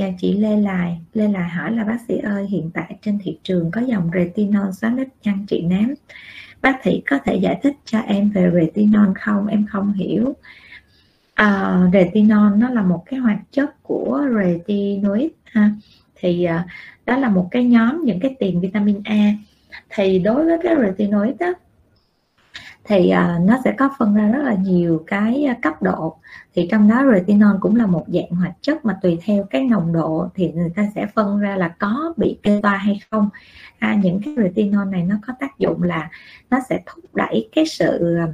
chào chị Lê Lại Lê Lại hỏi là bác sĩ ơi hiện tại trên thị trường có dòng retinol xóa nếp nhăn trị nám. Bác sĩ có thể giải thích cho em về retinol không? Em không hiểu. À, retinol nó là một cái hoạt chất của retinoid ha. Thì à, đó là một cái nhóm những cái tiền vitamin A. Thì đối với cái retinoid đó thì uh, nó sẽ có phân ra rất là nhiều cái à, cấp độ. Thì trong đó retinol cũng là một dạng hoạt chất mà tùy theo cái nồng độ thì người ta sẽ phân ra là có bị kê toa hay không. À, những cái retinol này nó có tác dụng là nó sẽ thúc đẩy cái sự à,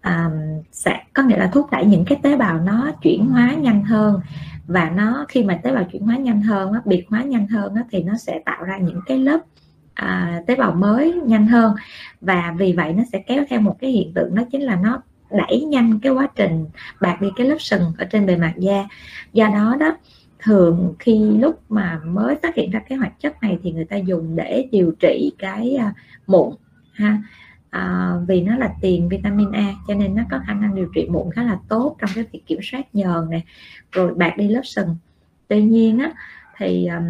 à, sẽ có nghĩa là thúc đẩy những cái tế bào nó chuyển hóa nhanh hơn. Và nó khi mà tế bào chuyển hóa nhanh hơn biệt hóa nhanh hơn thì nó sẽ tạo ra những cái lớp à, tế bào mới nhanh hơn. Và vì vậy nó sẽ kéo theo một cái hiện tượng đó chính là nó đẩy nhanh cái quá trình bạc đi cái lớp sừng ở trên bề mặt da. Do đó đó thường khi lúc mà mới phát hiện ra cái hoạt chất này thì người ta dùng để điều trị cái à, mụn ha. À, vì nó là tiền vitamin A cho nên nó có khả năng điều trị mụn khá là tốt trong cái việc kiểm soát nhờn này rồi bạc đi lớp sừng. Tuy nhiên á thì um,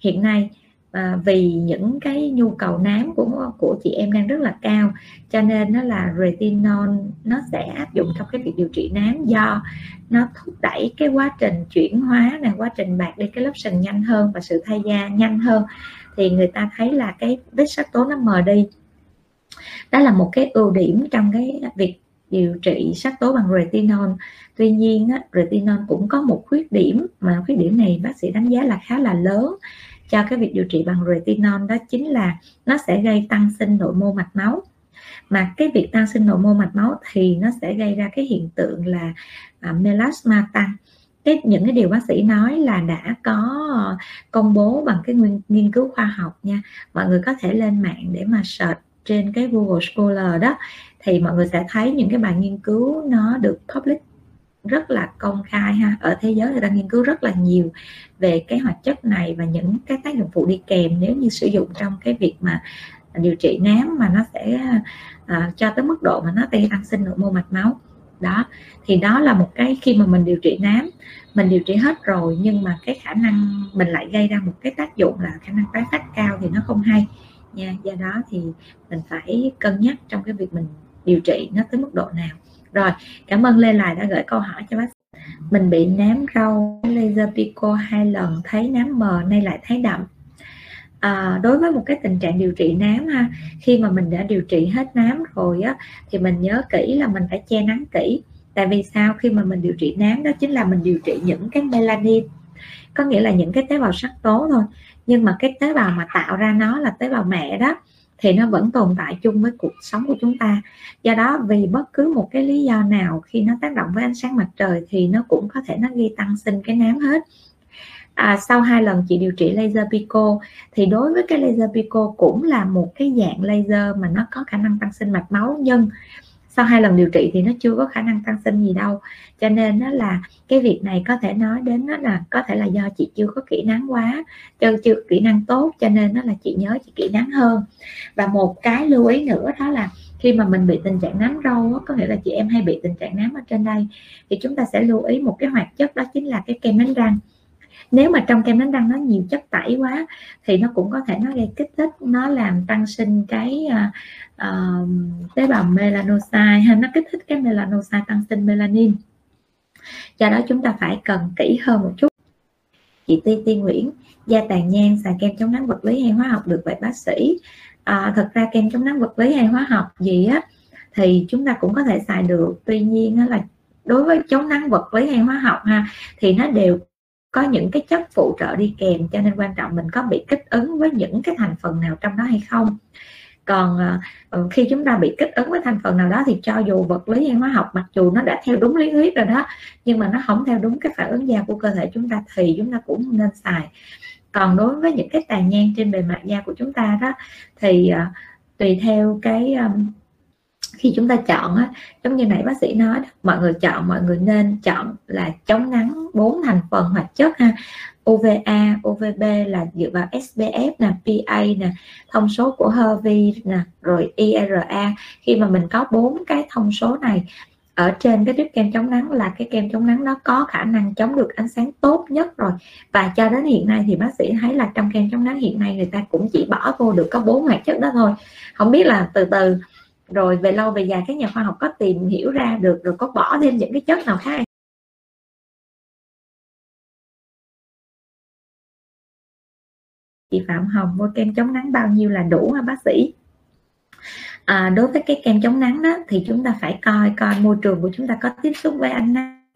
hiện nay à, vì những cái nhu cầu nám của của chị em đang rất là cao cho nên nó là retinol nó sẽ áp dụng trong cái việc điều trị nám do nó thúc đẩy cái quá trình chuyển hóa này quá trình bạc đi cái lớp sừng nhanh hơn và sự thay da nhanh hơn. Thì người ta thấy là cái vết sắc tố nó mờ đi. Đó là một cái ưu điểm trong cái việc điều trị sắc tố bằng retinol. Tuy nhiên á, retinol cũng có một khuyết điểm mà khuyết điểm này bác sĩ đánh giá là khá là lớn cho cái việc điều trị bằng retinol đó chính là nó sẽ gây tăng sinh nội mô mạch máu. Mà cái việc tăng sinh nội mô mạch máu thì nó sẽ gây ra cái hiện tượng là à, melasma tăng. Cái những cái điều bác sĩ nói là đã có công bố bằng cái nguyên, nghiên cứu khoa học nha. Mọi người có thể lên mạng để mà search trên cái Google Scholar đó thì mọi người sẽ thấy những cái bài nghiên cứu nó được public rất là công khai ha. Ở thế giới người ta nghiên cứu rất là nhiều về cái hoạt chất này và những cái tác dụng phụ đi kèm nếu như sử dụng trong cái việc mà điều trị nám mà nó sẽ à, cho tới mức độ mà nó gây tăng sinh nội mô mạch máu. Đó thì đó là một cái khi mà mình điều trị nám mình điều trị hết rồi nhưng mà cái khả năng mình lại gây ra một cái tác dụng là khả năng tái phát cao thì nó không hay nha. Do đó thì mình phải cân nhắc trong cái việc mình điều trị nó tới mức độ nào rồi cảm ơn lê lại đã gửi câu hỏi cho bác mình bị nám râu laser pico hai lần thấy nám mờ nay lại thấy đậm. À, đối với một cái tình trạng điều trị nám ha khi mà mình đã điều trị hết nám rồi á thì mình nhớ kỹ là mình phải che nắng kỹ. Tại vì sao? Khi mà mình điều trị nám đó chính là mình điều trị những cái melanin. Có nghĩa là những cái tế bào sắc tố thôi. Nhưng mà cái tế bào mà tạo ra nó là tế bào mẹ đó thì nó vẫn tồn tại chung với cuộc sống của chúng ta. Do đó vì bất cứ một cái lý do nào khi nó tác động với ánh sáng mặt trời thì nó cũng có thể nó gây tăng sinh cái nám hết. À, sau hai lần chị điều trị laser pico thì đối với cái laser pico cũng là một cái dạng laser mà nó có khả năng tăng sinh mạch máu nhưng sau hai lần điều trị thì nó chưa có khả năng tăng sinh gì đâu. Cho nên nó là cái việc này có thể nói đến nó là có thể là do chị chưa có kỹ năng quá, chưa chưa kỹ năng tốt, cho nên nó là chị nhớ chị kỹ năng hơn. Và một cái lưu ý nữa đó là khi mà mình bị tình trạng nám râu có nghĩa là chị em hay bị tình trạng nám ở trên đây, thì chúng ta sẽ lưu ý một cái hoạt chất đó chính là cái kem đánh răng nếu mà trong kem đánh răng nó nhiều chất tẩy quá thì nó cũng có thể nó gây kích thích nó làm tăng sinh cái uh, uh, tế bào melanocyte hay nó kích thích cái melanocyte tăng sinh melanin. Do đó chúng ta phải cần kỹ hơn một chút. Chị Ti Ti Nguyễn da tàn nhang xài kem chống nắng vật lý hay hóa học được vậy bác sĩ? À, thật ra kem chống nắng vật lý hay hóa học gì á thì chúng ta cũng có thể xài được. Tuy nhiên á, là đối với chống nắng vật lý hay hóa học ha thì nó đều có những cái chất phụ trợ đi kèm, cho nên quan trọng mình có bị kích ứng với những cái thành phần nào trong đó hay không. Còn ờ, ờ, khi chúng ta bị kích ứng với thành phần nào đó thì cho dù vật lý hay hóa học, mặc dù nó đã theo đúng lý thuyết rồi đó, nhưng mà nó không theo đúng cái phản ứng da của cơ thể chúng ta thì chúng ta cũng nên xài. Còn đối với những cái tàn nhang trên bề mặt da của chúng ta đó, thì ờ, tùy theo cái khi chúng ta chọn á, giống như nãy bác sĩ nói mọi người chọn mọi người nên chọn là chống nắng bốn thành phần hoạt chất ha. UVA, UVB là dựa vào SPF nè, PA nè, thông số của Harvey nè, rồi IRA. Khi mà mình có bốn cái thông số này ở trên cái tiếp kem chống nắng là cái kem chống nắng nó có khả năng chống được ánh sáng tốt nhất rồi. Và cho đến hiện nay thì bác sĩ thấy là trong kem chống nắng hiện nay người ta cũng chỉ bỏ vô được có bốn hoạt chất đó thôi. Không biết là từ từ rồi về lâu về dài các nhà khoa học có tìm hiểu ra được rồi có bỏ thêm những cái chất nào khác. Chị Phạm Hồng mua kem chống nắng bao nhiêu là đủ hả bác sĩ? À, đối với cái kem chống nắng đó thì chúng ta phải coi coi môi trường của chúng ta có tiếp xúc với ánh nắng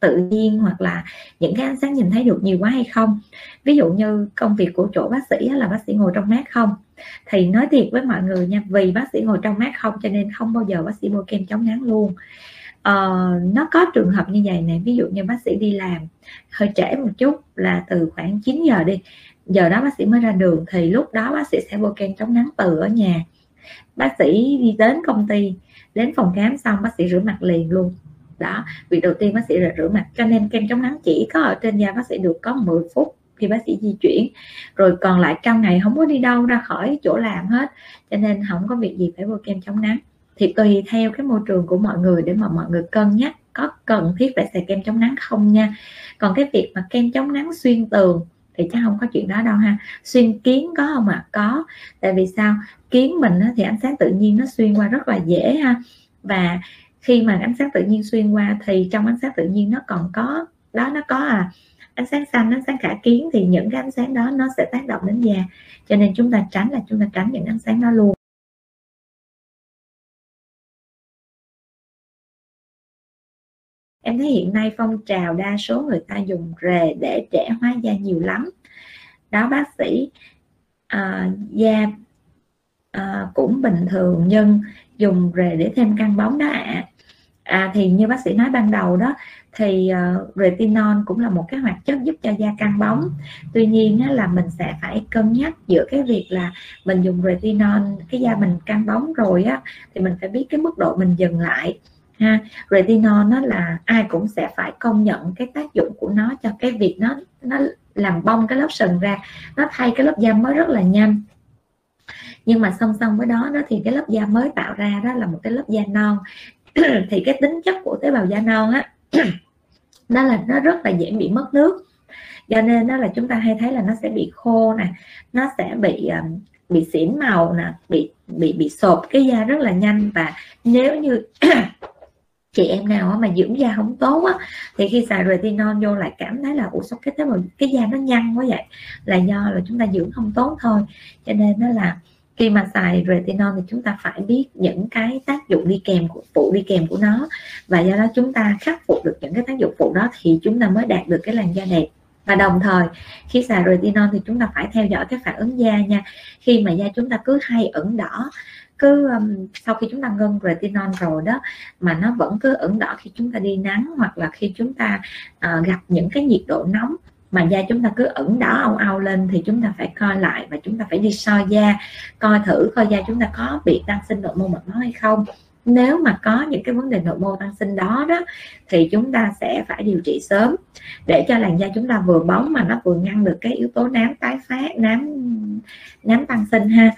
tự nhiên hoặc là những cái ánh sáng nhìn thấy được nhiều quá hay không. Ví dụ như công việc của chỗ bác sĩ là bác sĩ ngồi trong mát không? Thì nói thiệt với mọi người nha vì bác sĩ ngồi trong mát không cho nên không bao giờ bác sĩ bôi kem chống nắng luôn. Uh, nó có trường hợp như vậy này ví dụ như bác sĩ đi làm hơi trễ một chút là từ khoảng 9 giờ đi giờ đó bác sĩ mới ra đường thì lúc đó bác sĩ sẽ bôi kem chống nắng từ ở nhà. Bác sĩ đi đến công ty đến phòng khám xong bác sĩ rửa mặt liền luôn. Đó việc đầu tiên bác sĩ là rửa mặt cho nên kem chống nắng chỉ có ở trên da bác sĩ được có 10 phút thì bác sĩ di chuyển. Rồi còn lại trong ngày không có đi đâu, ra khỏi chỗ làm hết. Cho nên không có việc gì phải bôi kem chống nắng. Thì tùy theo cái môi trường của mọi người để mà mọi người cân nhắc có cần thiết phải xài kem chống nắng không nha. Còn cái việc mà kem chống nắng xuyên tường thì chắc không có chuyện đó đâu ha. Xuyên kiến có không ạ? À? có. Tại vì sao? Kiến mình thì ánh sáng tự nhiên nó xuyên qua rất là dễ ha. Và khi mà ánh sáng tự nhiên xuyên qua thì trong ánh sáng tự nhiên nó còn có, đó nó có à ánh sáng xanh ánh sáng cả kiến thì những cái ánh sáng đó nó sẽ tác động đến da cho nên chúng ta tránh là chúng ta tránh những ánh sáng đó luôn. Em thấy hiện nay phong trào đa số người ta dùng rề để trẻ hóa da nhiều lắm. Đó bác sĩ à, da à, cũng bình thường nhưng dùng rề để thêm căng bóng đó ạ. À. à, thì như bác sĩ nói ban đầu đó thì uh, retinol cũng là một cái hoạt chất giúp cho da căng bóng. Tuy nhiên á, là mình sẽ phải cân nhắc giữa cái việc là mình dùng retinol cái da mình căng bóng rồi á thì mình phải biết cái mức độ mình dừng lại ha. Retinol nó là ai cũng sẽ phải công nhận cái tác dụng của nó cho cái việc nó nó làm bong cái lớp sừng ra. Nó thay cái lớp da mới rất là nhanh. Nhưng mà song song với đó đó thì cái lớp da mới tạo ra đó là một cái lớp da non. Thì cái tính chất của tế bào da non á đó là, nó rất là dễ bị mất nước. Cho nên đó là chúng ta hay thấy là nó sẽ bị khô nè, nó sẽ bị à, bị xỉn màu nè, bị bị bị sột cái da rất là nhanh. Và nếu như chị em nào mà dưỡng da không tốt á, thì khi xài retinol vô lại cảm thấy là, ủa sao cái tế bào cái da nó nhăn quá vậy? Là do là chúng ta dưỡng không tốt thôi. Cho nên nó là khi mà xài retinol thì chúng ta phải biết những cái tác dụng đi kèm của phụ đi kèm của nó. Và do đó chúng ta khắc phục được những cái tác dụng phụ đó thì chúng ta mới đạt được cái làn da đẹp. Và đồng thời khi xài retinol thì chúng ta phải theo dõi cái phản ứng da nha. Khi mà da chúng ta cứ hay ửng đỏ cứ um, sau khi chúng ta ngưng retinol rồi đó mà nó vẫn cứ ửng đỏ khi chúng ta đi nắng hoặc là khi chúng ta uh, gặp những cái nhiệt độ nóng mà da chúng ta cứ ẩn đỏ ông âu lên thì chúng ta phải coi lại và chúng ta phải đi soi da, coi thử coi da chúng ta có bị tăng sinh nội mô mật máu hay không. Nếu mà có những cái vấn đề nội mô tăng sinh đó đó, thì chúng ta sẽ phải điều trị sớm để cho làn da chúng ta vừa bóng mà nó vừa ngăn được cái yếu tố nám tái phát, nám nám tăng sinh ha.